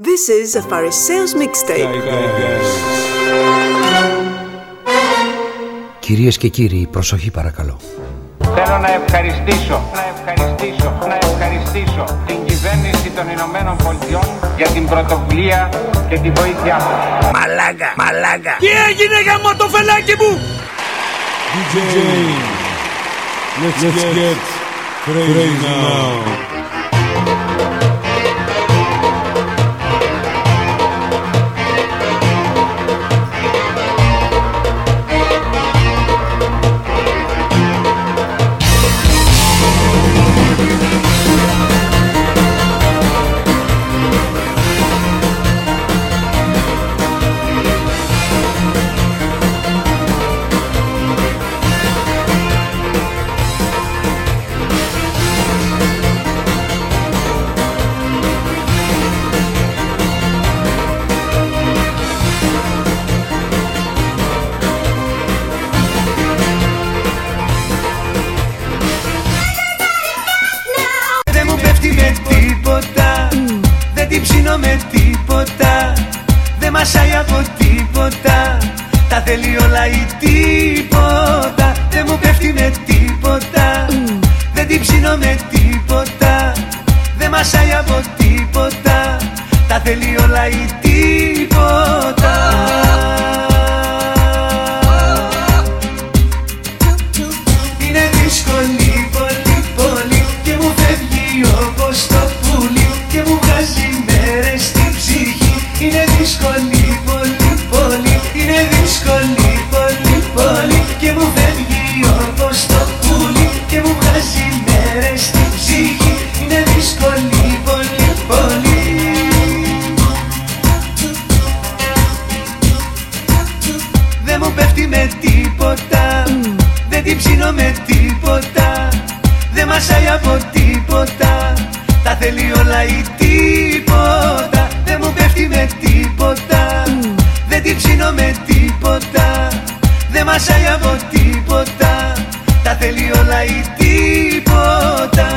This is a Mixtape. Κυρίες και κύριοι, προσοχή παρακαλώ. Θέλω να ευχαριστήσω, να ευχαριστήσω, να ευχαριστήσω την κυβέρνηση των Ηνωμένων Πολιτειών για την πρωτοβουλία και τη βοήθειά μου. Μαλάκα, μαλάκα. Τι έγινε για το φελάκι μου. DJ, let's, let's get crazy now. τίποτα. Δεν μασάει από τίποτα. Τα θέλει όλα ή τίποτα.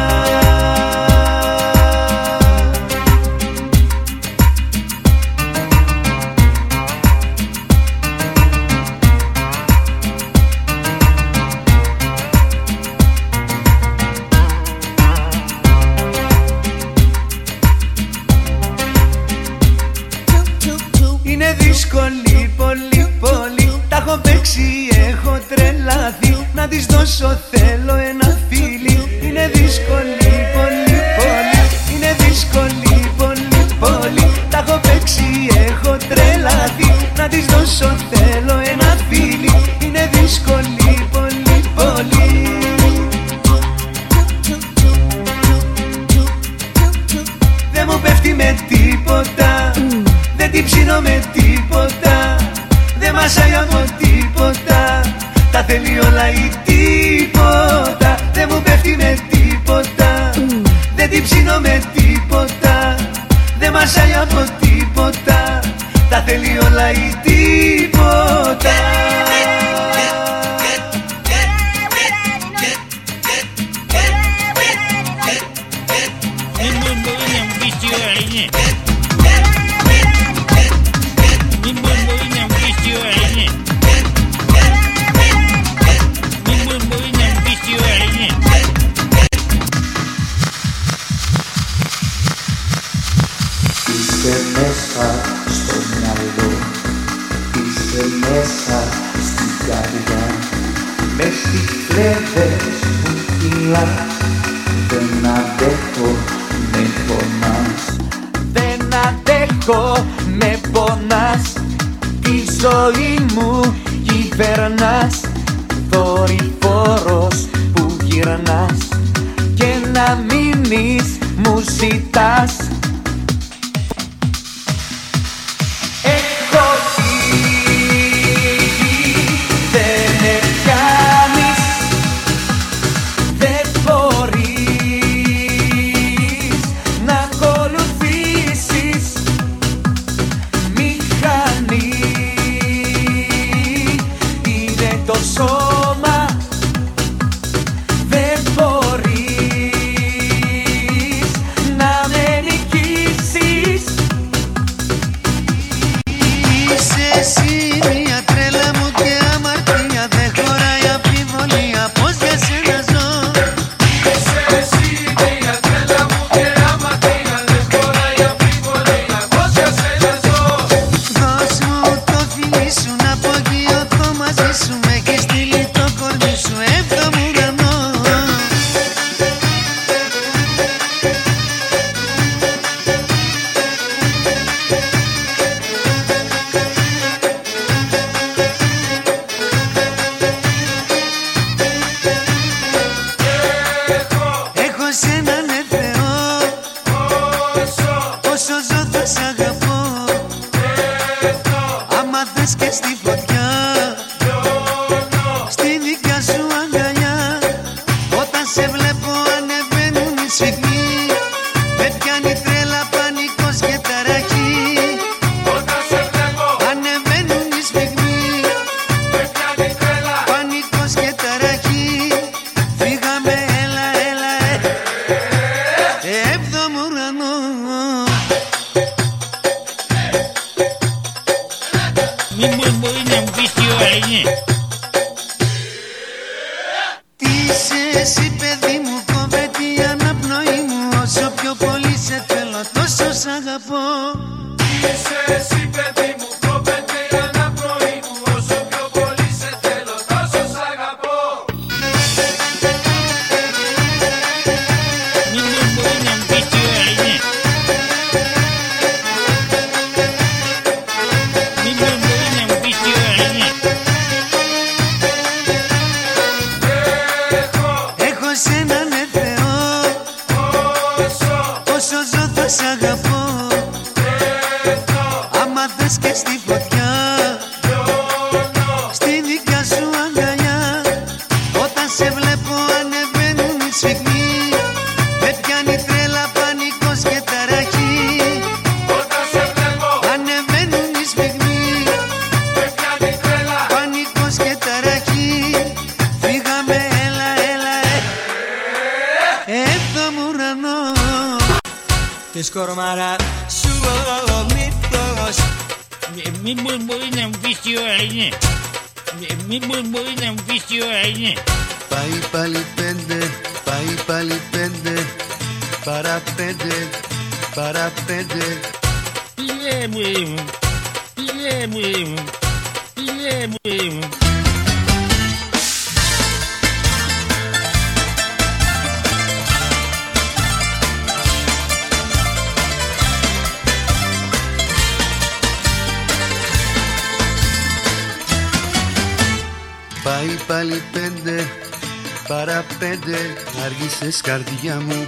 Άργησες καρδιά μου,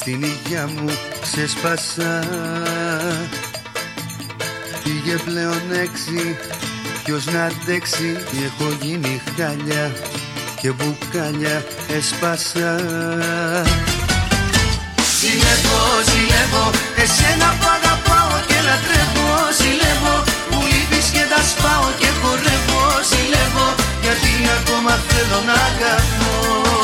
στην υγειά μου ξεσπάσα Πήγε πλέον έξι, ποιος να αντέξει. Έχω γίνει χάλια και μπουκάλια έσπασα. Ζηλεύω, ζηλεύω, εσένα που αγαπάω και λατρεύω. Ζηλεύω, που λείπεις και τα σπάω και χορεύω. Ζηλεύω, γιατί ακόμα θέλω να αγαπώ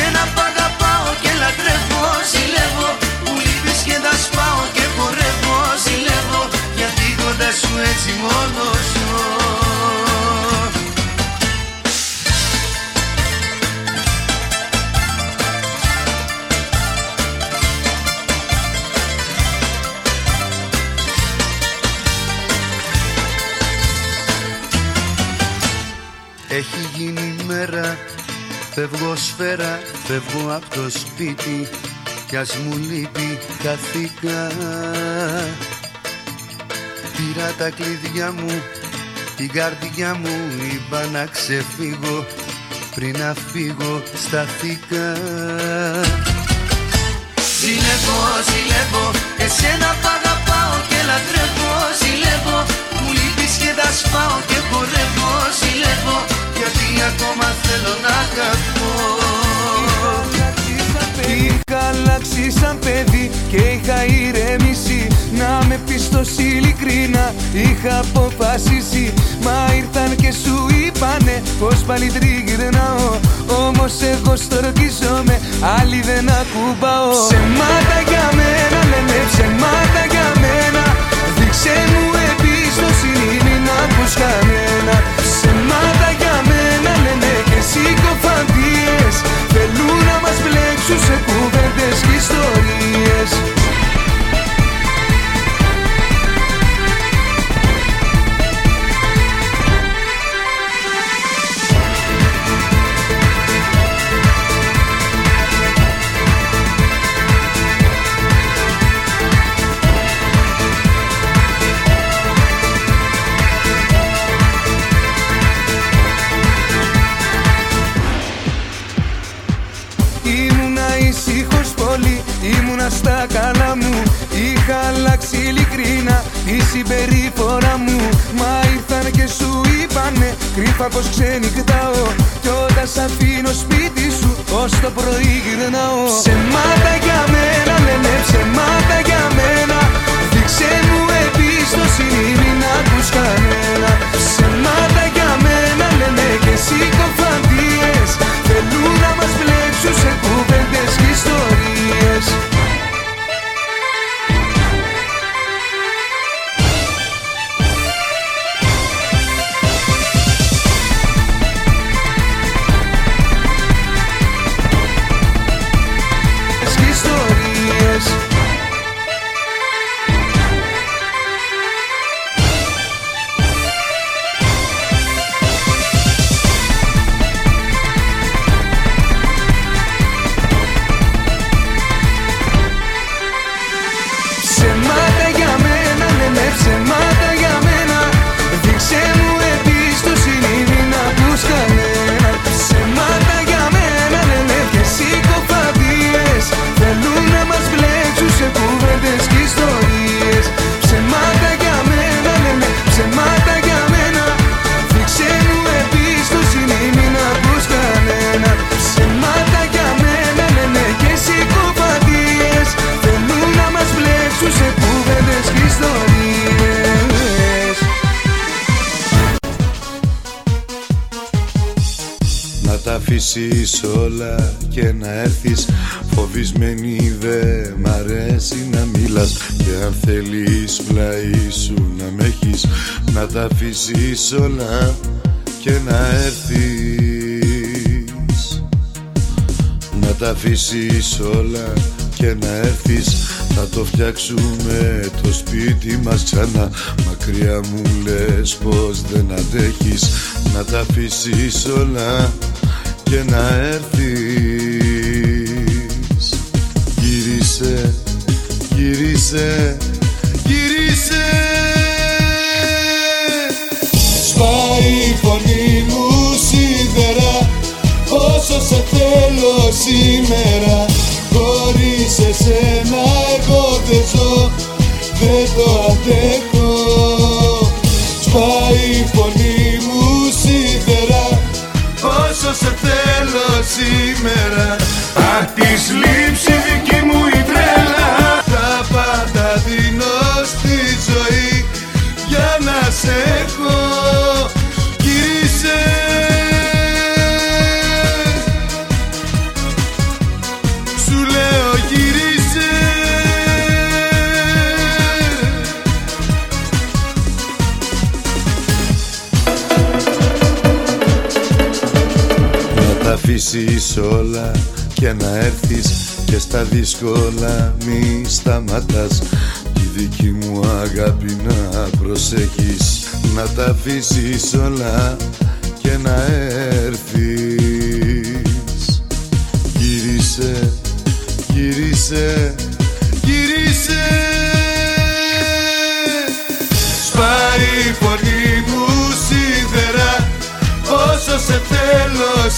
εσένα που αγαπάω και λατρεύω. Ζηλεύω, που λείπεις και τα σπάω και χορεύω. Ζηλεύω, γιατί κοντά σου έτσι μόνος φεύγω σφαίρα, φεύγω από το σπίτι κι ας μου λείπει χαθήκα Πήρα τα κλειδιά μου, την καρδιά μου είπα να ξεφύγω πριν να φύγω σταθήκα Ζηλεύω, ζηλεύω, εσένα που αγαπάω και λατρεύω. Ζηλεύω, μου λείπεις και τα σπάω και χορεύω Ζηλεύω, γιατί ακόμα θέλω να αγαπώ. Είχα αλλάξει σαν παιδί και είχα ηρεμήσει Να με πιστός ειλικρίνα είχα αποφασίσει. Μα ήρθαν και σου είπανε πως πάλι τριγυρνάω Όμως εγώ στορκίζομαι, άλλοι δεν ακουμπάω Ψεμάτα για μένα λένε ψεμάτα για μένα Δείξε μου εμπιστοσύνη μην ακούς κανένα. Ψεμάτα για μένα λένε και συκοφαντίες. Θέλουν να μας μπλέξουν σε κουβέντες και ιστορίες συμπεριφορά μου. Μα ήρθαν και σου είπανε κρύφα πως ξενυχτάω. Κι όταν σ' αφήνω σπίτι σου ως το πρωί γυρνάω. Ψεμάτα για μένα λένε ψεμάτα για μένα. Δείξε μου εμπιστοσύνη μην ακούς κανένα. Ψεμάτα για μένα λένε και συκοφαντίες Θέλουν να μας μπλέξουν σε κουβέντες και ιστορίες τα αφήσεις όλα και να έρθεις. Να τα αφήσεις όλα και να έρθεις. Θα το φτιάξουμε το σπίτι μας ξανά. Μακριά μου λες πως δεν αντέχεις. Να τα αφήσεις όλα και να έρθεις αφήσεις όλα και να έρθεις και στα δύσκολα μη σταματάς. Τη δική μου αγάπη να προσέχεις Να τα αφήσεις όλα και να έρθεις. Γύρισε, γύρισε, γύρισε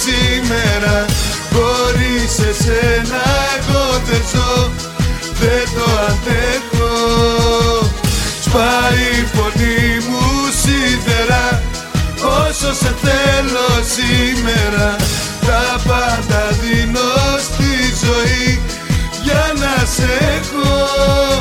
σήμερα. Χωρίς εσένα εγώ δεν ζω Δεν το αντέχω. Σπάει η φωνή μου σίδερα Όσο σε θέλω σήμερα. Τα πάντα δίνω στη ζωή Για να σε έχω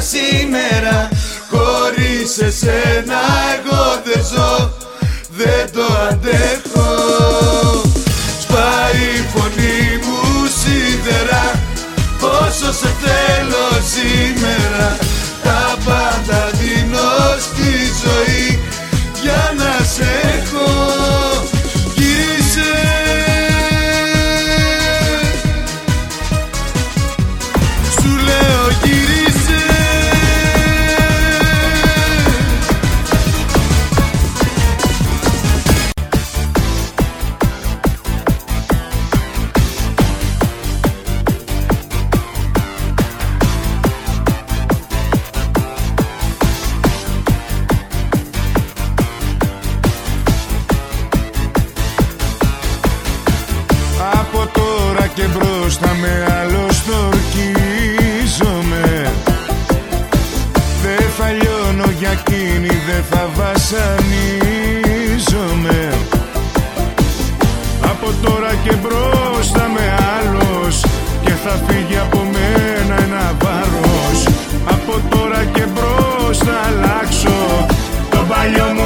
σήμερα. Χωρίς εσένα εγώ δεν ζω Δεν το αντέχω. Σπάει η φωνή μου σίδερα Όσο σε θέλω σήμερα. Τα πάντα δίνω στη ζωή βασανίζομαι. Από τώρα και μπροστά με άλλος Και θα φύγει από μένα ένα βάρος. Από τώρα και μπροστά αλλάξω Το παλιό μου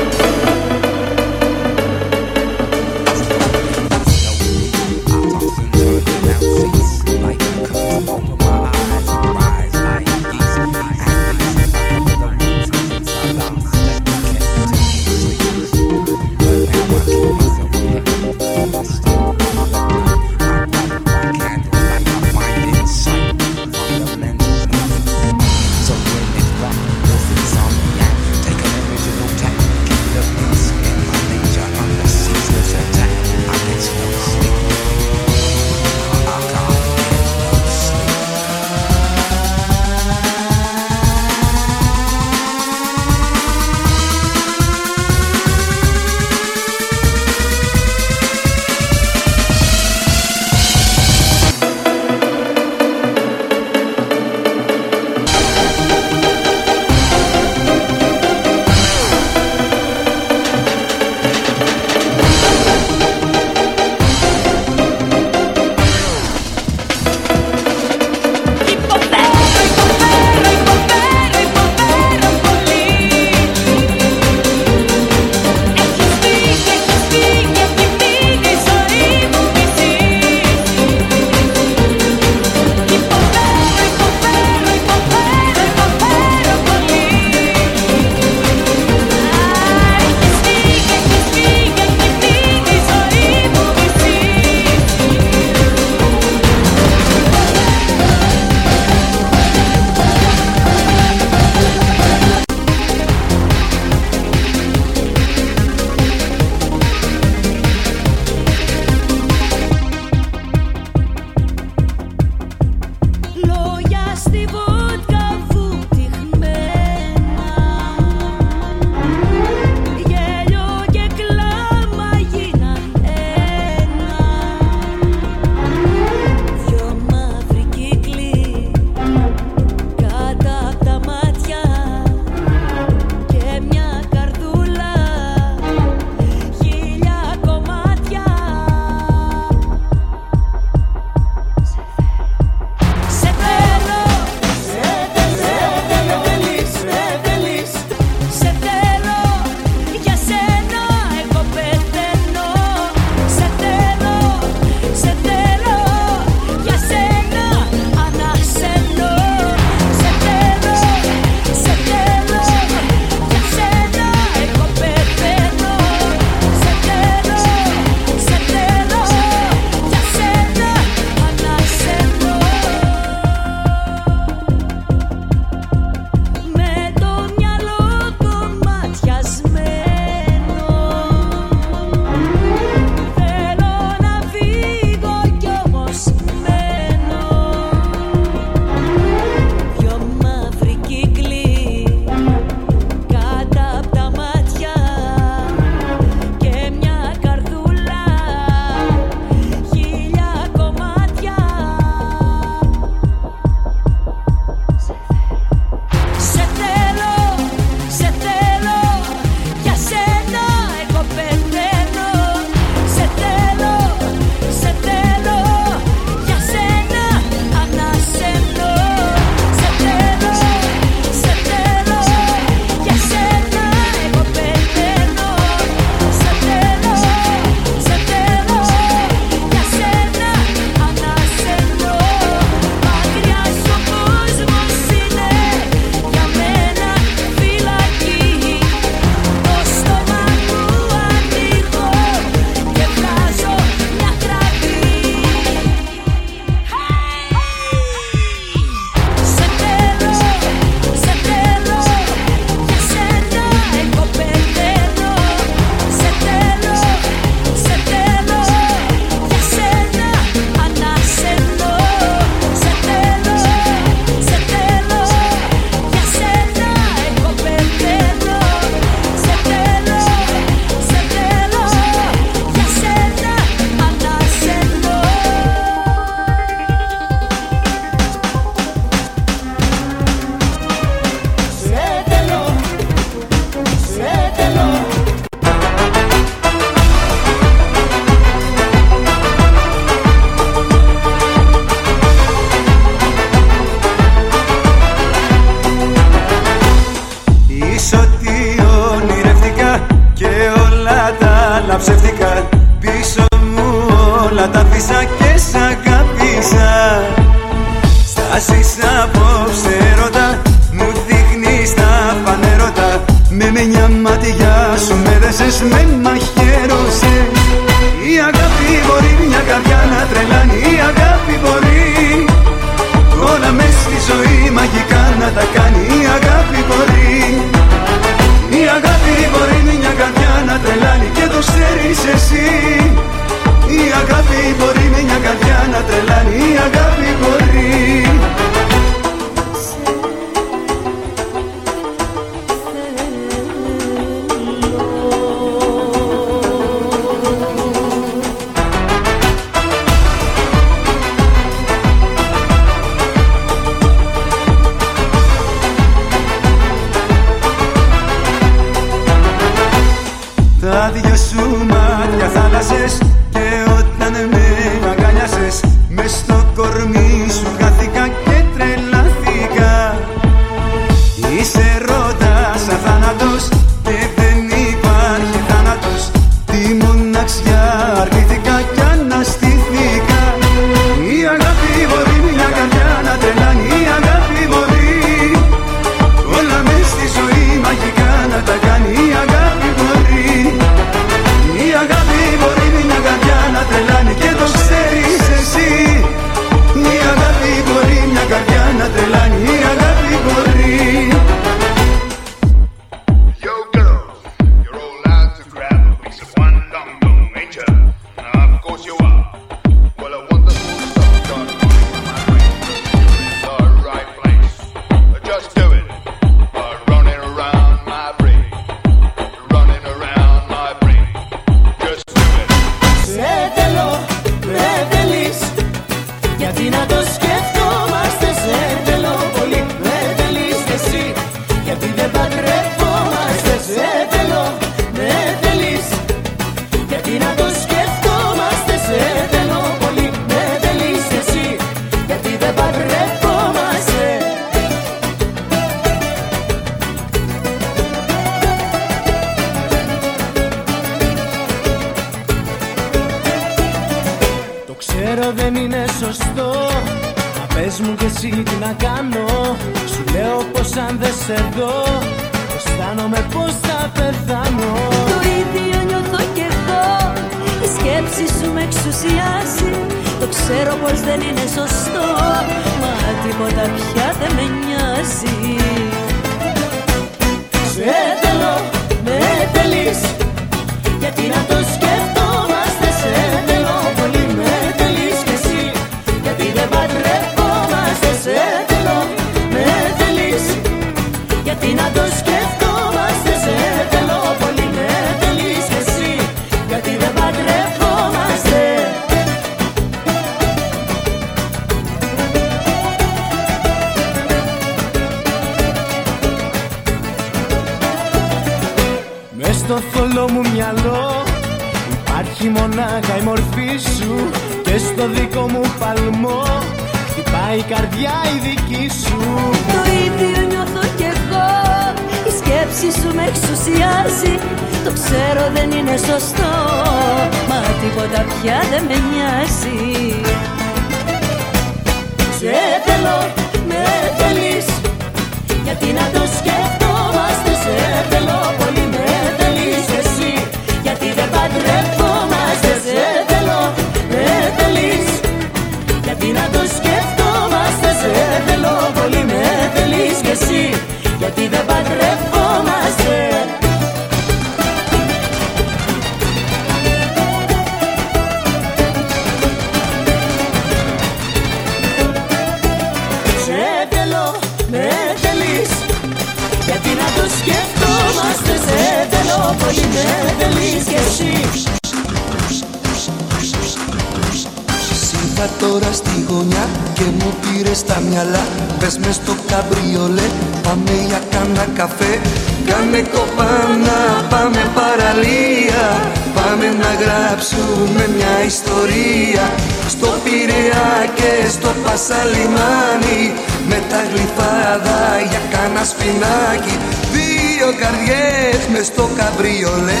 γράψουμε μια ιστορία Στο Πειραιά και στο Πασαλιμάνι Με τα γλυφάδα για κάνα σπινάκι Δύο καρδιές μες στο καμπριολέ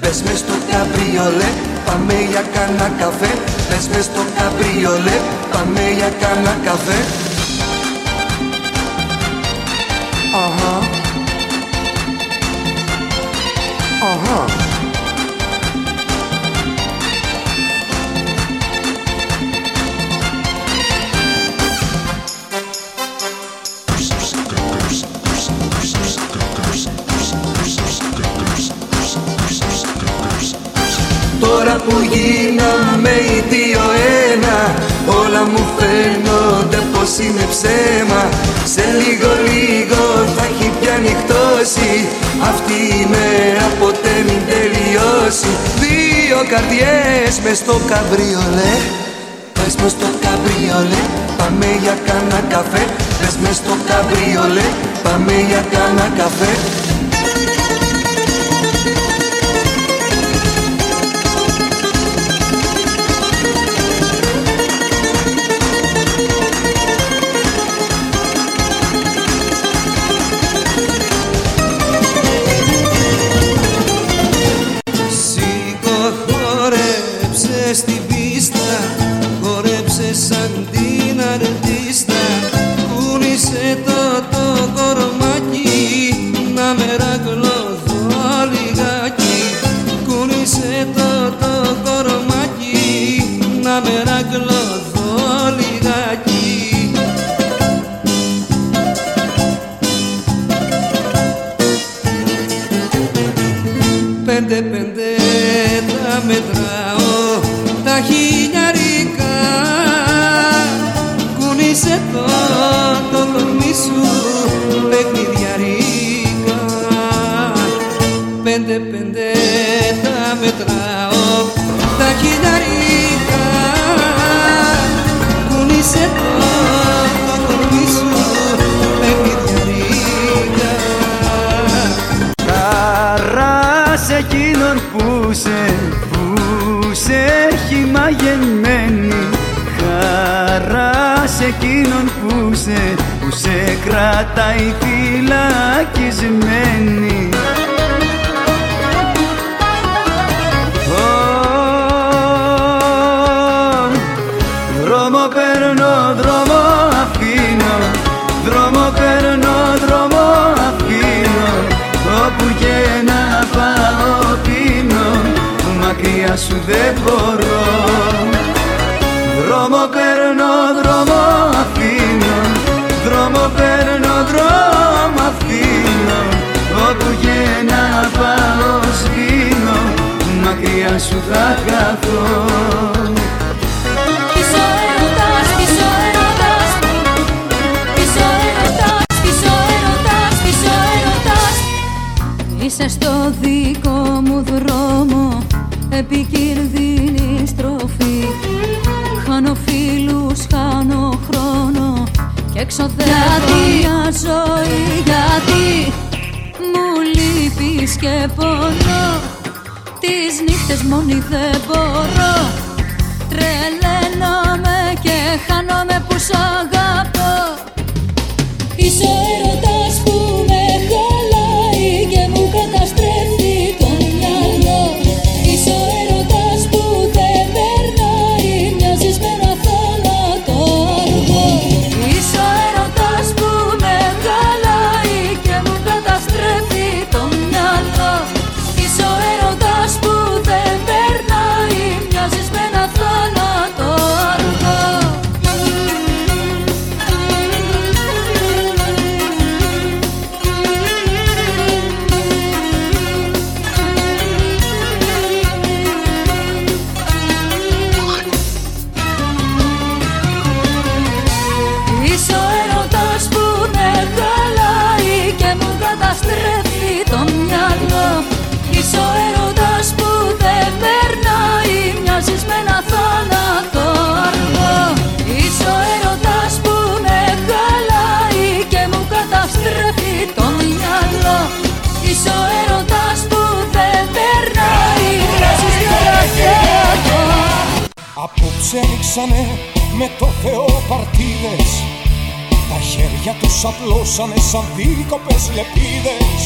Πες μες στο καμπριολέ Πάμε για κάνα καφέ. Πες μες στο καμπριολέ Πάμε για κάνα καφέ. Αχα. Αχα Τώρα που γίναμε οι δύο ένα Όλα μου φαίνονται πως είναι ψέμα. Σε λίγο λίγο θα έχει πια νυχτώσει Αυτή η μέρα ποτέ μην τελειώσει. Δύο καρδιές μες στο καμπριολέ Πες μες στο καμπριολέ Πάμε για κάνα καφέ. Πες μες στο καμπριολέ Πάμε για κάνα καφέ λείπεις και πονώ. Τις νύχτες μόνη δεν μπορώ. Τρελαίνομαι και χάνομαι που σ' αγαπώ. Είσαι ο έρωτας που Απόψε ρίξανε με το Θεό παρτίδες. Τα χέρια τους απλώσανε σαν δίκοπες λεπίδες.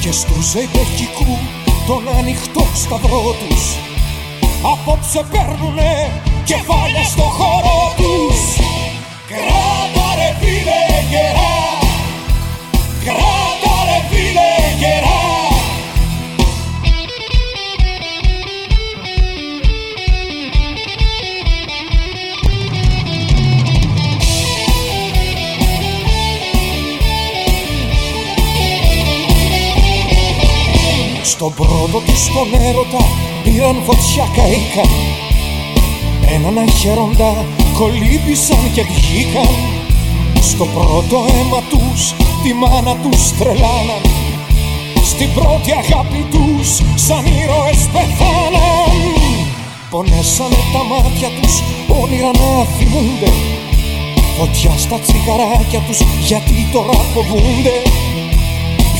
Και στους ζεϊπεχικού τον ανοιχτό σταυρό τους. Απόψε παίρνουνε κεφάλια στο χώρο τους. Κράτα ρε φίλε γερά Στον πρώτο τους τον έρωτα πήραν φωτιά καήκαν Έναν αχαίροντα κολύμπησαν και βγήκαν. Στο πρώτο αίμα τους τη μάνα τους τρελάναν. Στην πρώτη αγάπη τους σαν ήρωες πεθάναν. Πονέσανε τα μάτια τους όνειρα να θυμούνται Φωτιά στα τσιγαράκια τους γιατί τώρα φοβούνται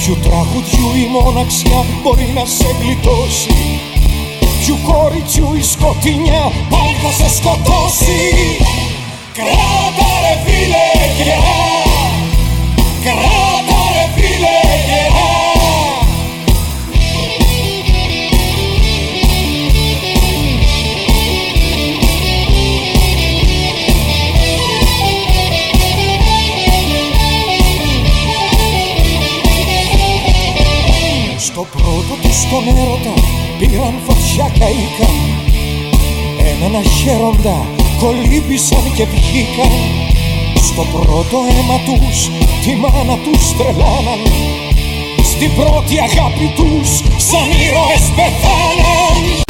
Ποιου τραγουδιού η μοναξιά μπορεί να σε γλιτώσει. Ποιου κοριτσιού η σκοτεινιά πάλι θα σε σκοτώσει. Κράτα ρε φίλε γερά πρώτο τους τον έρωτα πήραν φωτιά καήκαν Έναν αχαίροντα κολύμπησαν και βγήκαν. Στο πρώτο αίμα τους τη μάνα τους τρελάναν. Στην πρώτη αγάπη τους σαν ήρωες πεθάναν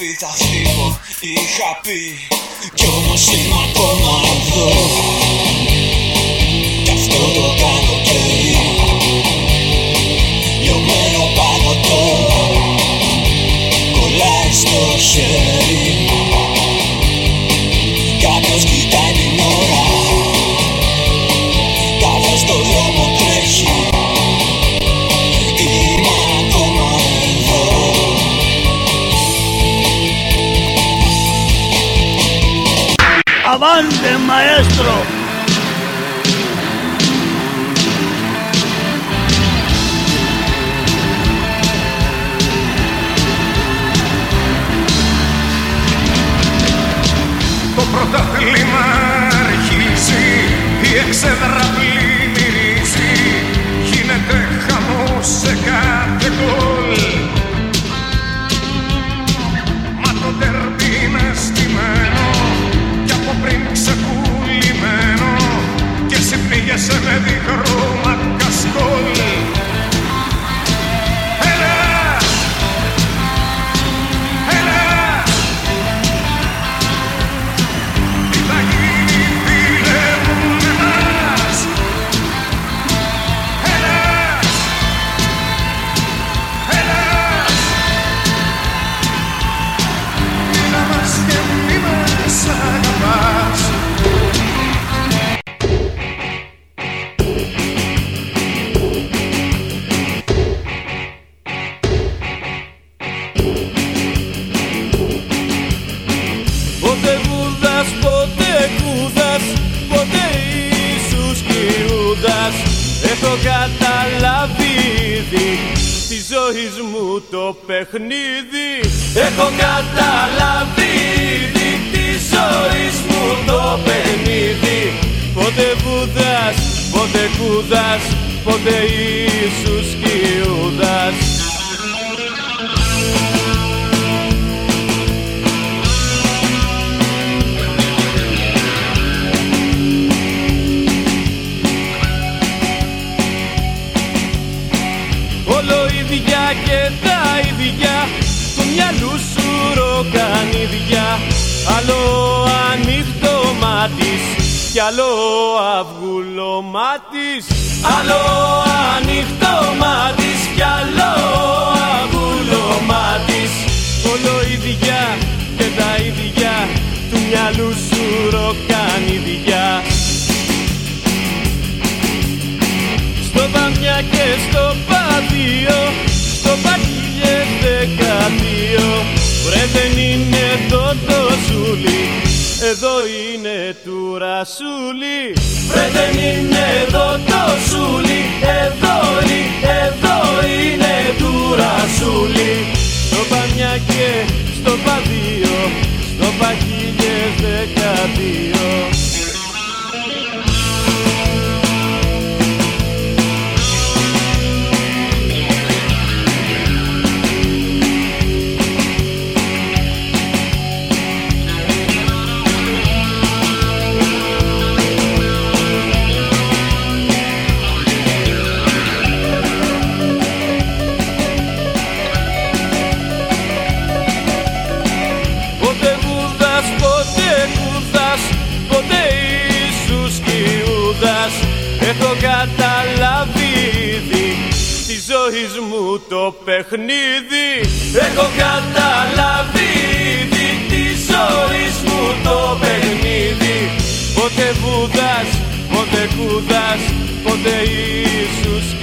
Είχα πει θα φύγω Είχα πει Κι όμως είμαι ακόμα εδώ. Κι αυτό το κάνω καιρί Λιωμένο παγωτό Κολλάει στο χέρι Avante maestro. Το πρωτάθλημα αρχίζει Η εξέδρα πνίγεσαι με Ήρθε Ιησούς και Ιούδας. Όλο ίδια και τα ίδια Του μυαλού σου ροκανίδια Άλλο ανοίχτο μάτι κι άλλο αυγού Άλλο ανοιχτό μάτις κι άλλο αυγούλο μάτις. Όλο ίδια και τα ίδια του μυαλού σου ροκανιδιά Στο βαμιά και στο παδίο στο παχύλιες δεκαδύο Βρε δεν είναι το το σούλι εδώ είναι του ρασούλι Βρε δεν είναι εδώ το σούλι Εδώ είναι, εδώ είναι του ρασούλι Στο παμιά και στο παδίο Στο παχύλιες δεκαδύο μου το παιχνίδι. Έχω καταλάβει ήδη της ζωής μου το παιχνίδι. Ποτέ Βούδας, ποτέ Κούδας, ποτέ Ιησούς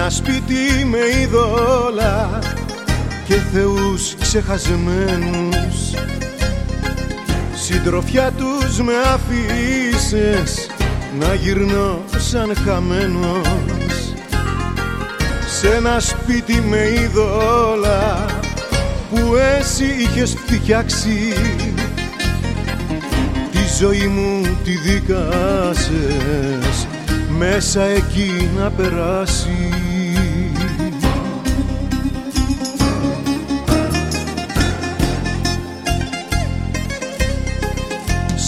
ένα σπίτι με είδωλα και θεούς ξεχασμένους. Συντροφιά τους με αφήσες να γυρνώ σαν χαμένος. Σ' ένα σπίτι με είδωλα που εσύ είχες φτιάξει. Τη ζωή μου τη δίκασες μέσα εκεί να περάσεις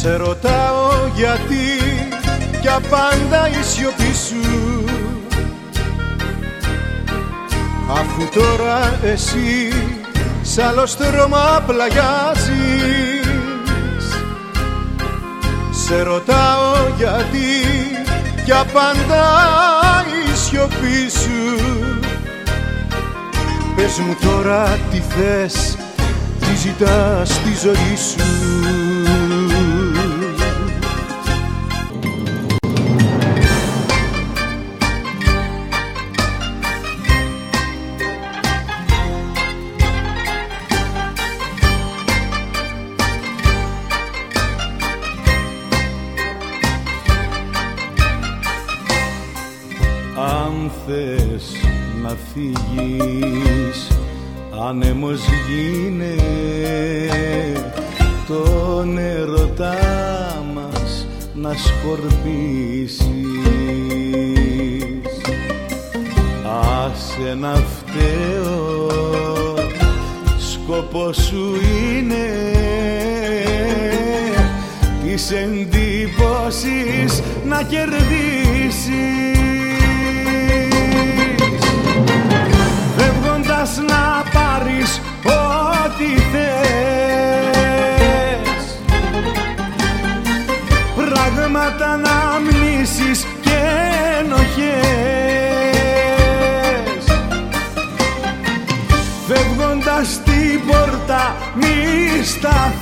Σε ρωτάω γιατί κι απάντα η σιωπή σου. Αφού τώρα εσύ σ' άλλο στρώμα πλαγιάζεις Σε ρωτάω γιατί κι απάντα η σιωπή σου. Πες μου τώρα τι θες, τι ζητάς στη ζωή σου φύγεις άνεμος γίνε. Τον ερωτά μας να σκορπίσεις. Άσε να φταίω σκοπός σου είναι της εντύπωσης να κερδίσεις. φεύγοντας να πάρεις ό,τι θες. Πράγματα να μνήσεις και ενοχές. Φεύγοντας τι σταθείς.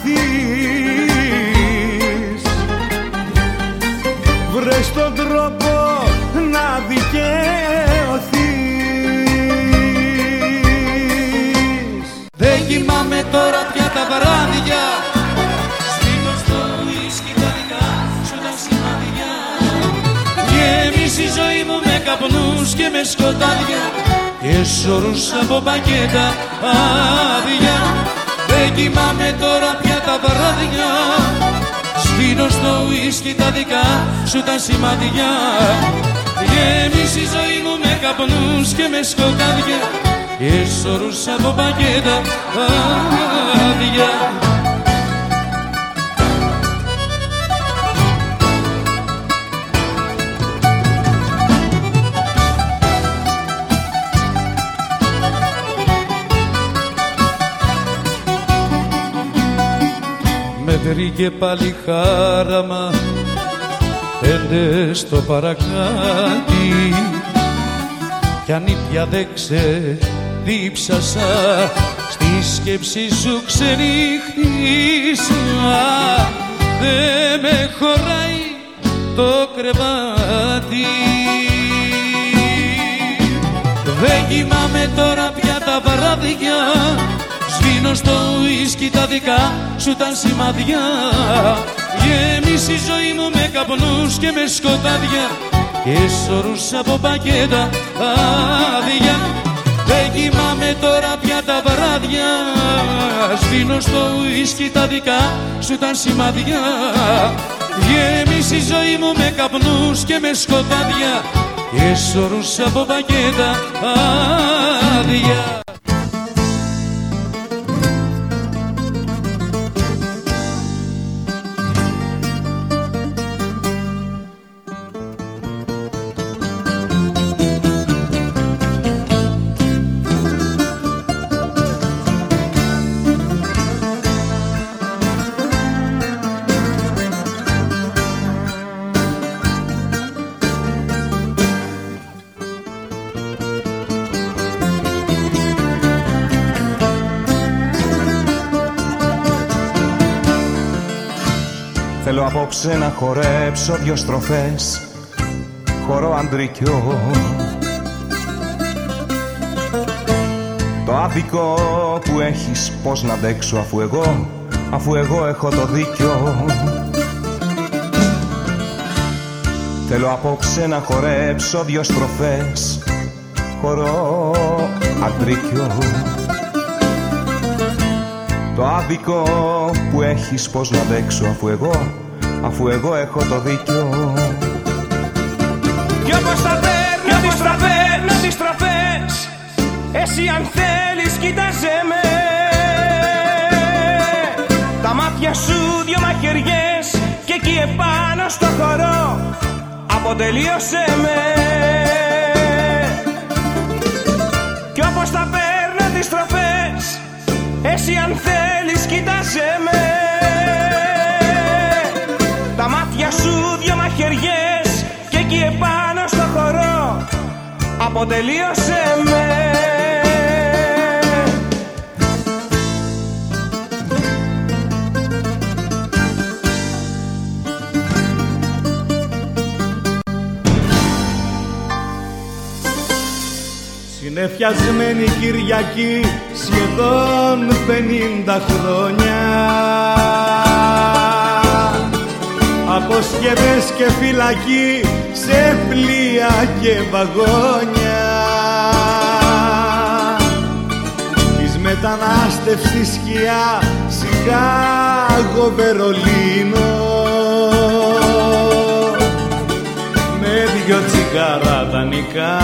Βρες τον τρόπο να δικαιωθείς τώρα πια τα βράδια Σβήνω στο ουίσκι τα δικά σου τα σημαδιά Γέμισε η ζωή μου με καπνούς και με σκοτάδια. Και σωρούς από πακέτα άδεια. Δεν κοιμάμαι τώρα πια τα βράδια Σβήνω στο ουίσκι τα δικά σου τα σημαδιά Γέμισε η ζωή μου με καπνούς και με σκοτάδια και σωρούς από πακέτα άδεια. Με βρήκε πάλι χάραμα πέντε στο παρακάτι. Κι αν ήπια δεν ξεδίψασα στη σκέψη σου ξενύχτησα. Δεν με χωράει το κρεβάτι. Δεν κοιμάμαι τώρα πια τα βράδια. Σβήνω στο ουίσκι τα δικά σου τα σημαδιά Γέμισε η ζωή μου με καπνούς και με σκοτάδια Και σωρούς από πακέτα άδεια Δεν κοιμάμαι τώρα πια τα βράδια. Σβήνω στο ουίσκι τα δικά σου τα σημαδιά Γέμισε η ζωή μου με καπνούς και με σκοτάδια Και σωρούς από πακέτα άδεια Θέλω απόψε να χορέψω δυο στροφές Χορό αντρικιό. Το άδικο που έχεις πως να αντέξω αφού εγώ Αφού εγώ έχω το δίκιο. Θέλω απόψε να χορέψω δυο στροφές Χορό αντρικιό. Το άδικο που έχεις πως να αντέξω αφού εγώ, αφού εγώ έχω το δίκιο. Κι όπως τα παίρνω τις τραπές, τις τραπές Εσύ αν θέλεις κοίταζε με. Τα μάτια σου δυο μαχαιριές Και εκεί επάνω στο χορό Αποτελείωσε με. Κι όπως τα παίρνω τις τροφές Εσύ αν θέλεις Αποτελείωσε με. Συνεφιασμένη Κυριακή σχεδόν πενήντα χρόνια. Αποσκευές και φυλακή σε πλοία και βαγόνια Της μετανάστευσης σκιά Σικάγο Βερολίνο. Με δυο τσιγάρα δανεικά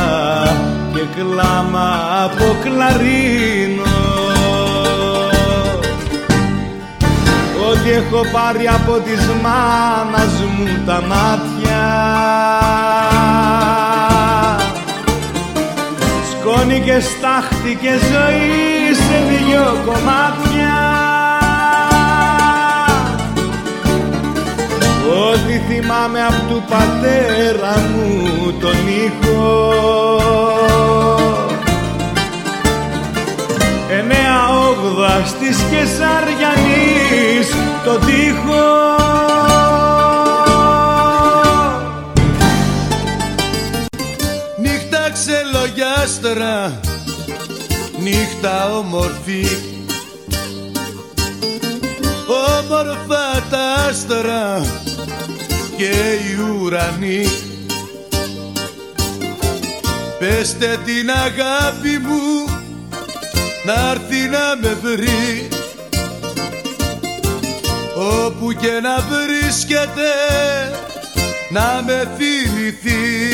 και κλάμα από κλαρίνο. Ό,τι έχω πάρει από της μάνας μου τα μάτια σκόνη και στάχτη και ζωή σε δυο κομμάτια. Ό,τι θυμάμαι απ' του πατέρα μου τον ήχο. Εννέα όγδα Αστής και Σαριανής το ξελογιάστρα, νύχτα όμορφη. Όμορφα τα άστρα και οι ουρανοί. Πεστε την αγάπη μου να έρθει να με βρει. Όπου και να βρίσκεται να με θυμηθεί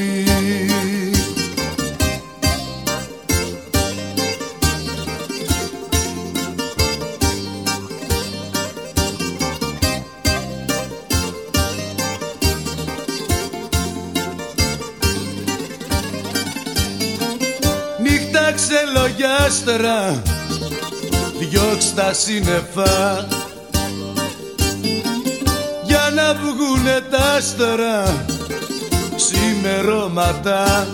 Νύχτα ξελογιάστρα διώξ' τα σύννεφα. Για να βγουνε τα άστρα ξημερώματα.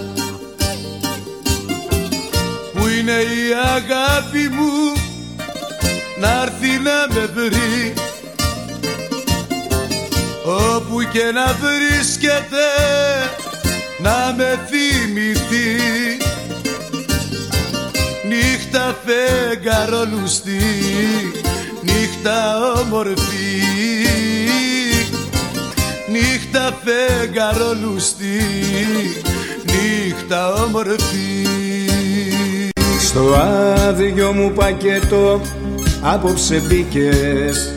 Που είναι η αγάπη μου να έρθει να με βρει. Όπου και να βρίσκεται να με θυμηθεί νύχτα φεγγαρόλουστη νύχτα όμορφη. Νύχτα φεγγαρόλουστη νύχτα όμορφη. Στο άδειο μου πακέτο απόψε μπήκες.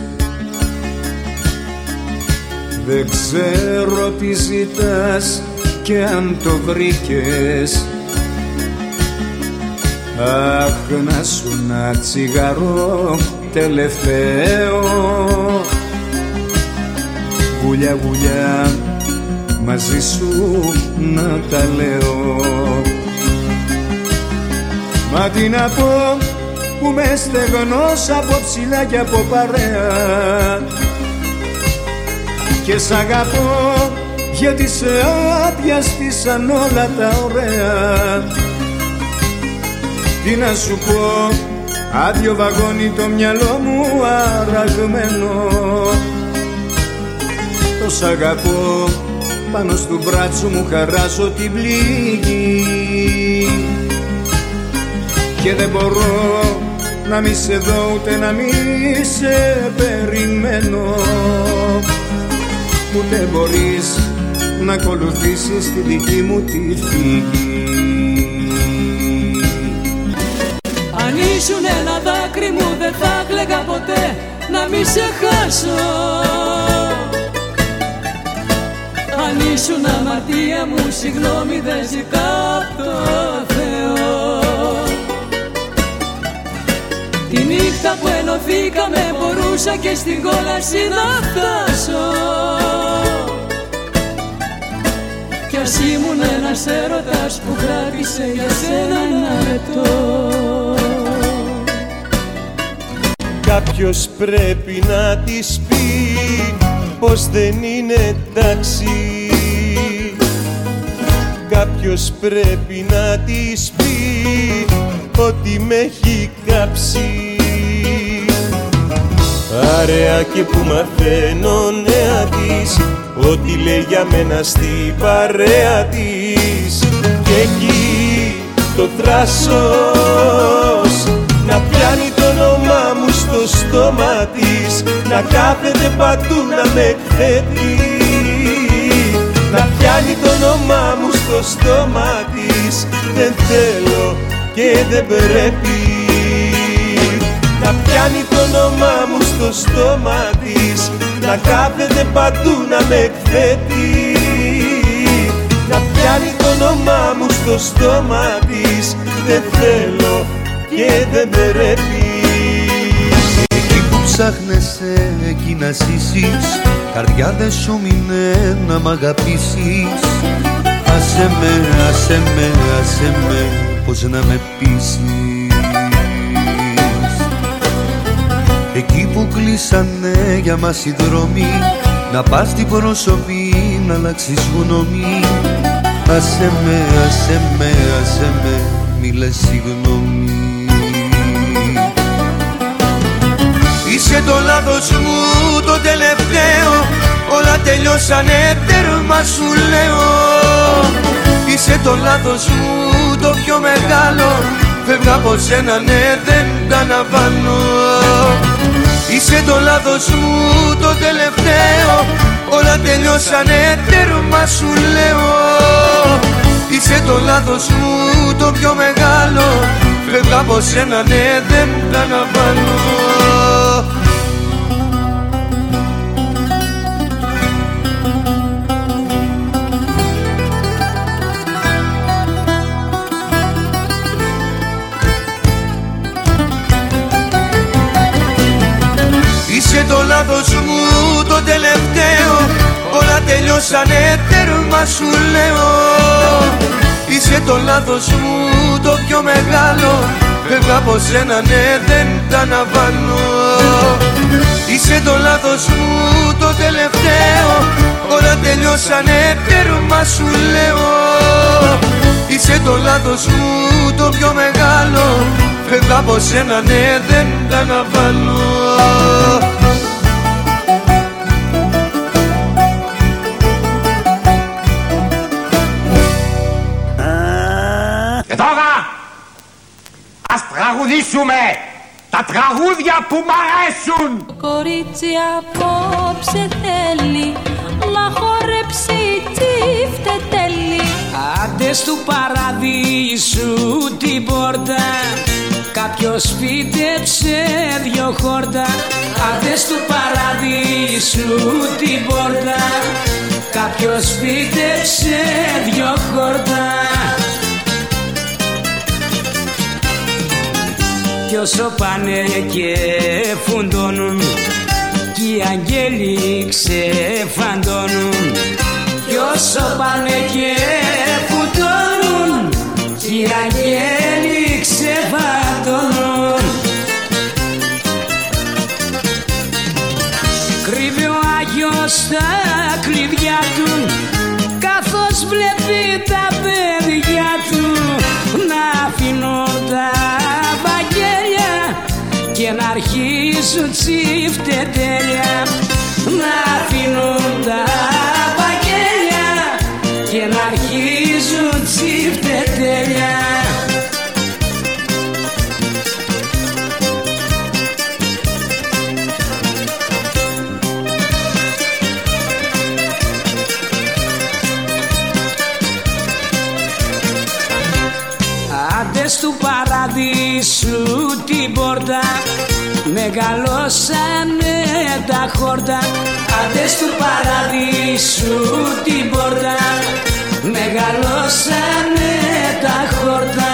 Δεν ξέρω τι ζητάς και αν το βρήκες Αχ να σου να τσιγαρό τελευταίο. Γουλιά γουλιά μαζί σου να τα λέω. Μα τι να πω που με στεγνός από ψηλά και από παρέα. Και σ' αγαπώ γιατί σε άδειαστησαν όλα τα ωραία Τι να σου πω άδειο βαγόνι το μυαλό μου αραγμένο. Το σ' αγαπώ πάνω στο μπράτσο μου χαράζω την πληγή. Και δεν μπορώ να μη σε δω ούτε να μη σε περιμένω. Ούτε μπορείς να ακολουθήσεις τη δική μου τη φυγή ήσουν ένα δάκρυ μου δεν θα κλαίγα ποτέ να μη σε χάσω. Αν ήσουν αμαρτία μου συγγνώμη δεν ζητάω απ' το Θεό. Τη νύχτα που ενωθήκαμε μπορούσα και στην κόλαση να φτάσω. Κι ας ήμουν ένας έρωτας που κράτησε για σένα ένα λεπτό Κάποιος πρέπει να της πει πως δεν είναι εντάξει Κάποιος πρέπει να της πει ότι με έχει κάψει. Παρέα και που μαθαίνω νέα της Ό,τι λέει για μένα στην παρέα της. Και εκεί το θράσος Να πιάνει το όνομά μου στο στόμα της Να κάθεται παντού να με εκθέτει. Να πιάνει το όνομά μου στο στόμα της Δεν θέλω και δεν πρέπει. Να πιάνει το όνομά μου στο στόμα της Να κάθεται παντού να με εκθέτει. Να πιάνει το όνομά μου στο στόμα της Δεν θέλω και δεν πρέπει. Εκεί που ψάχνεσαι εκεί να ζήσεις. Καρδιά δεν σου μείνε να μ' αγαπήσεις. Άσε με, άσε με, άσε με Πώς να με πείσεις. Εκεί που κλείσανε για μας οι δρόμοι Να πας στην προσωπή να αλλάξεις γνώμη. Άσε με, άσε με, άσε με, μη λες συγγνώμη Είσαι το λάθος μου το τελευταίο. Όλα τελειώσανε τέρμα σου λέω. Είσαι το λάθος μου το πιο μεγάλο. Φεύγα από σένα ναι δεν τα αναβάνω. Είσαι το λάθος μου το τελευταίο. Όλα τελειώσανε τέρμα σου λέω. Είσαι το λάθος μου το πιο μεγάλο. Φεύγα από σένα ναι δεν τα αναβάνω λάθος μου το τελευταίο. Όλα τελειώσανε τέρμα σου λέω. Είσαι το λάθος μου το πιο μεγάλο. Φεύγα από σένα ναι δεν τα αναβάνω. Είσαι το λάθος μου το τελευταίο. Όλα τελειώσανε τέρμα σου λέω. Είσαι το λάθος μου το πιο μεγάλο. Φεύγα από σένα ναι δεν τα αναβάνω τραγουδήσουμε τα τραγούδια που μ' αρέσουν. Το κορίτσι απόψε θέλει να χορέψει τσίφτε τέλει. Άντε του παραδείσου την πόρτα. Κάποιος φύτεψε δυο χόρτα. Άντε του παραδείσου την πόρτα. Κάποιος φύτεψε δυο χόρτα Κι όσο πάνε και φουντώνουν Κι οι αγγέλοι ξεφαντώνουν. Κι όσο πάνε και φουντώνουν Κι οι αγγέλοι ξεφαντώνουν αρχίσουν τσιφτετέλια Να αφήνουν τα βαγγέλια Και να αρχίζουν τσιφτετέλια Άντε του παραδείσου την πόρτα Μεγαλώσανε τα χόρτα Άντες του παραδείσου την πόρτα. Μεγαλώσανε τα χόρτα.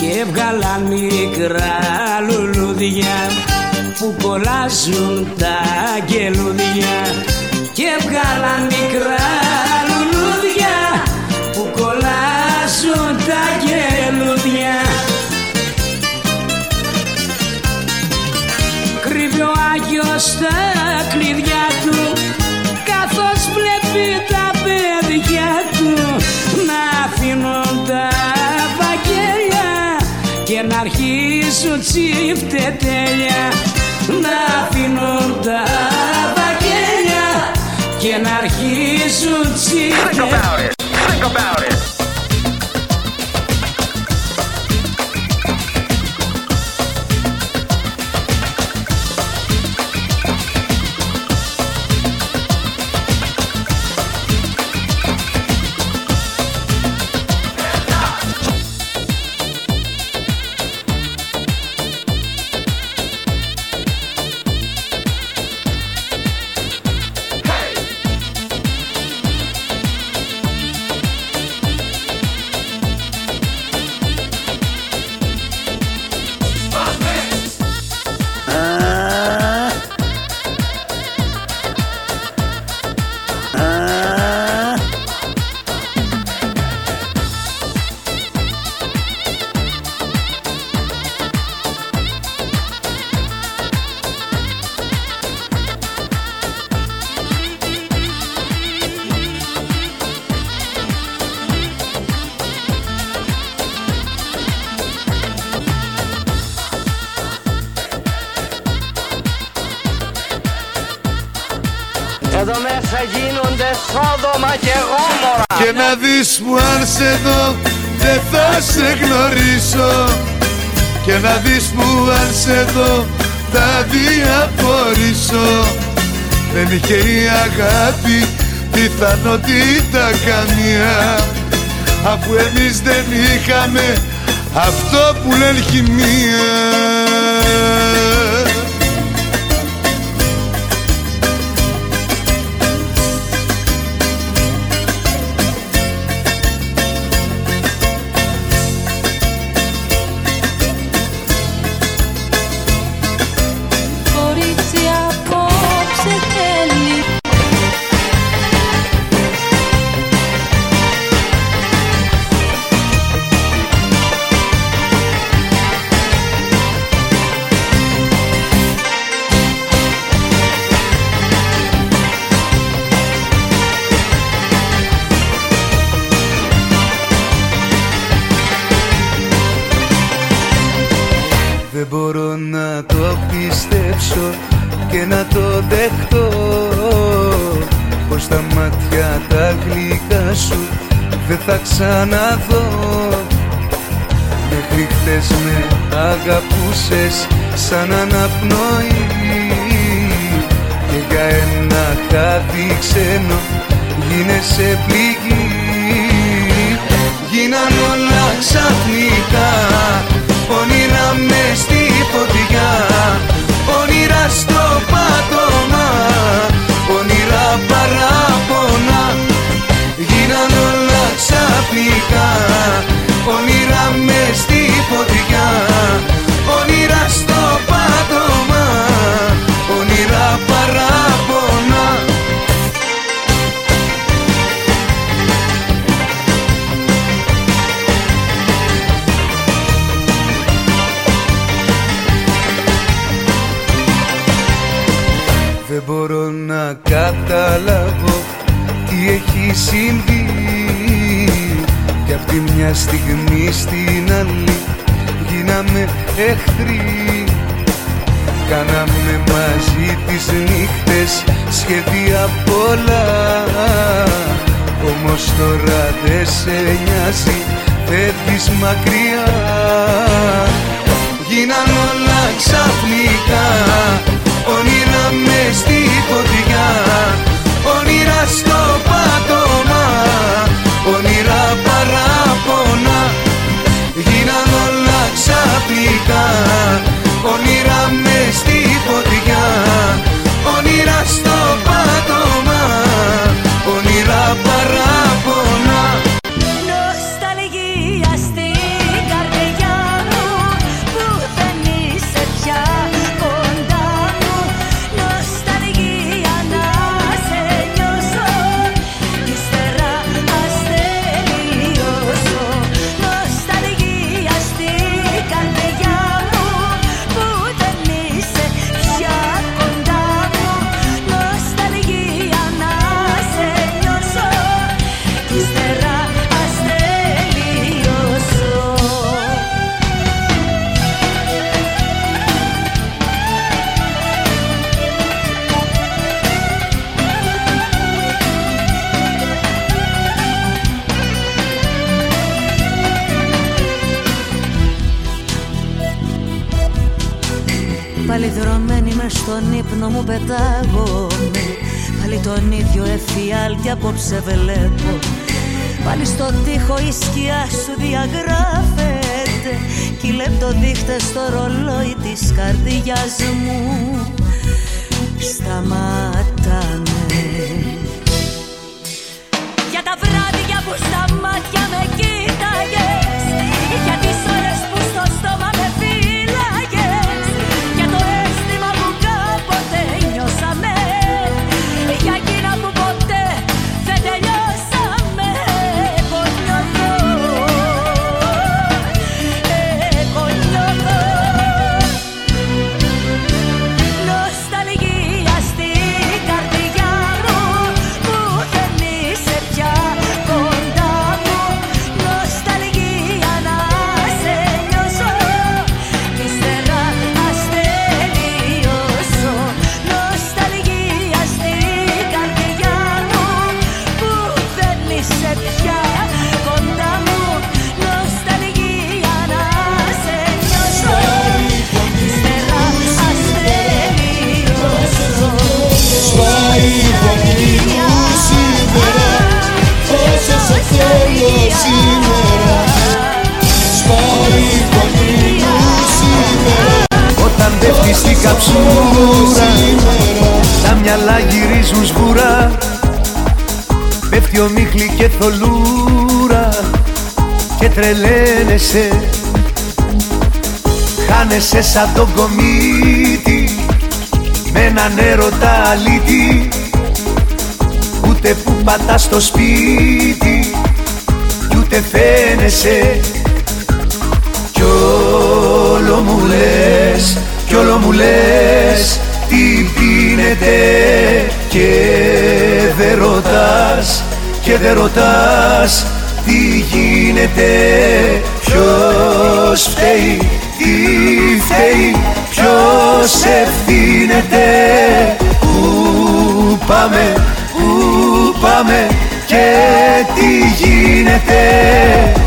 Και έβγαλαν μικρά λουλούδια Που κολλάζουν τα γελούδια Και έβγαλαν μικρά τσιφτετέλια Να αφήνουν τα βαγγέλια Και να αρχίσουν τσιφτετέλια να δεις που αν σε δω δεν θα σε γνωρίσω. Και να δεις που αν σε δω θα διαφορήσω Δεν είχε η αγάπη πιθανότητα καμία. Αφού εμείς δεν είχαμε αυτό που λένε χημεία. Πέφτει ο Μίχλη και θολούρα και τρελαίνεσαι. Χάνεσαι σαν τον κομίτη με έναν έρωτα αλήτη. Ούτε που πατάς στο σπίτι κι ούτε φαίνεσαι. Κι όλο μου λες, κι όλο μου λες τι πίνετε και δεν ρωτάς και δεν ρωτάς τι γίνεται Ποιος φταίει, τι φταίει, ποιος ευθύνεται. Πού πάμε, πού πάμε και τι γίνεται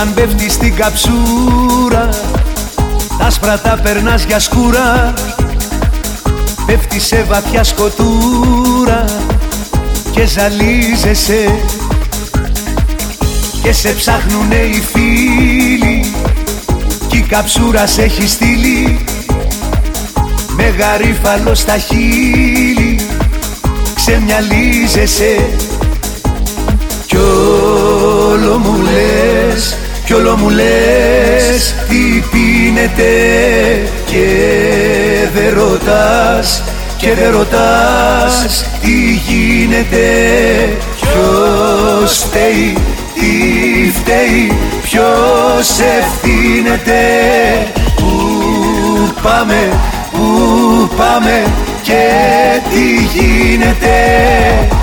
Όταν πέφτεις στην καψούρα Τα άσπρα τα περνάς για σκούρα. Πέφτεις σε βαθιά σκοτούρα Και ζαλίζεσαι. Και σε ψάχνουνε οι φίλοι Κι η καψούρα σε έχει στείλει. Με γαρίφαλο στα χείλη Ξεμυαλίζεσαι. Κι όλο μου λες, κι όλο μου λες Τι πίνετε και δεν ρωτάς Και δεν ρωτάς τι γίνεται Ποιος φταίει, τι φταίει Ποιος ευθύνεται. Πού πάμε, πού πάμε Και τι γίνεται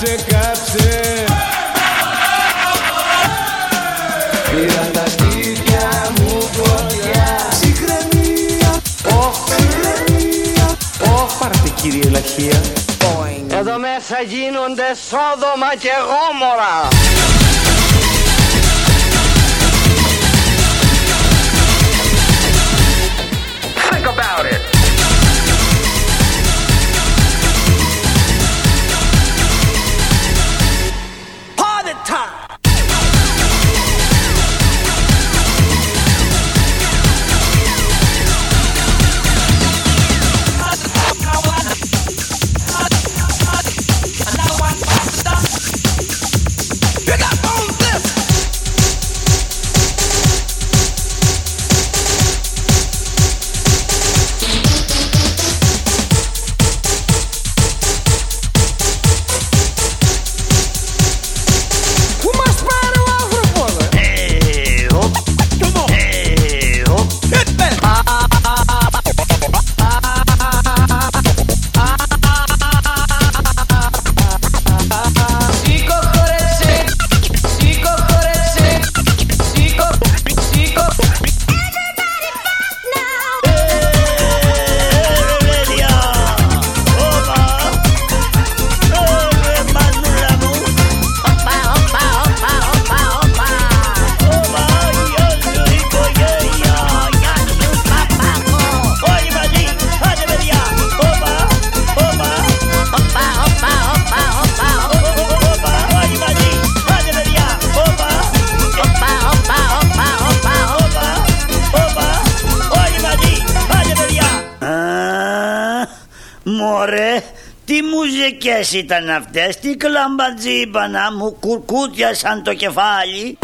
Κάψε, κάψε Πήραν τα σπίτια μου φωτιά. Ψυχραιμία, όχ, ψυχραιμία Όχ, πάρτε κύριε Λαχία. Εδώ μέσα γίνονται Σόδομα και Γόμορα. Think about it. Ήταν αυτές, τι κλαμπατζίμπανα μου κουρκούτιασαν το κεφάλι.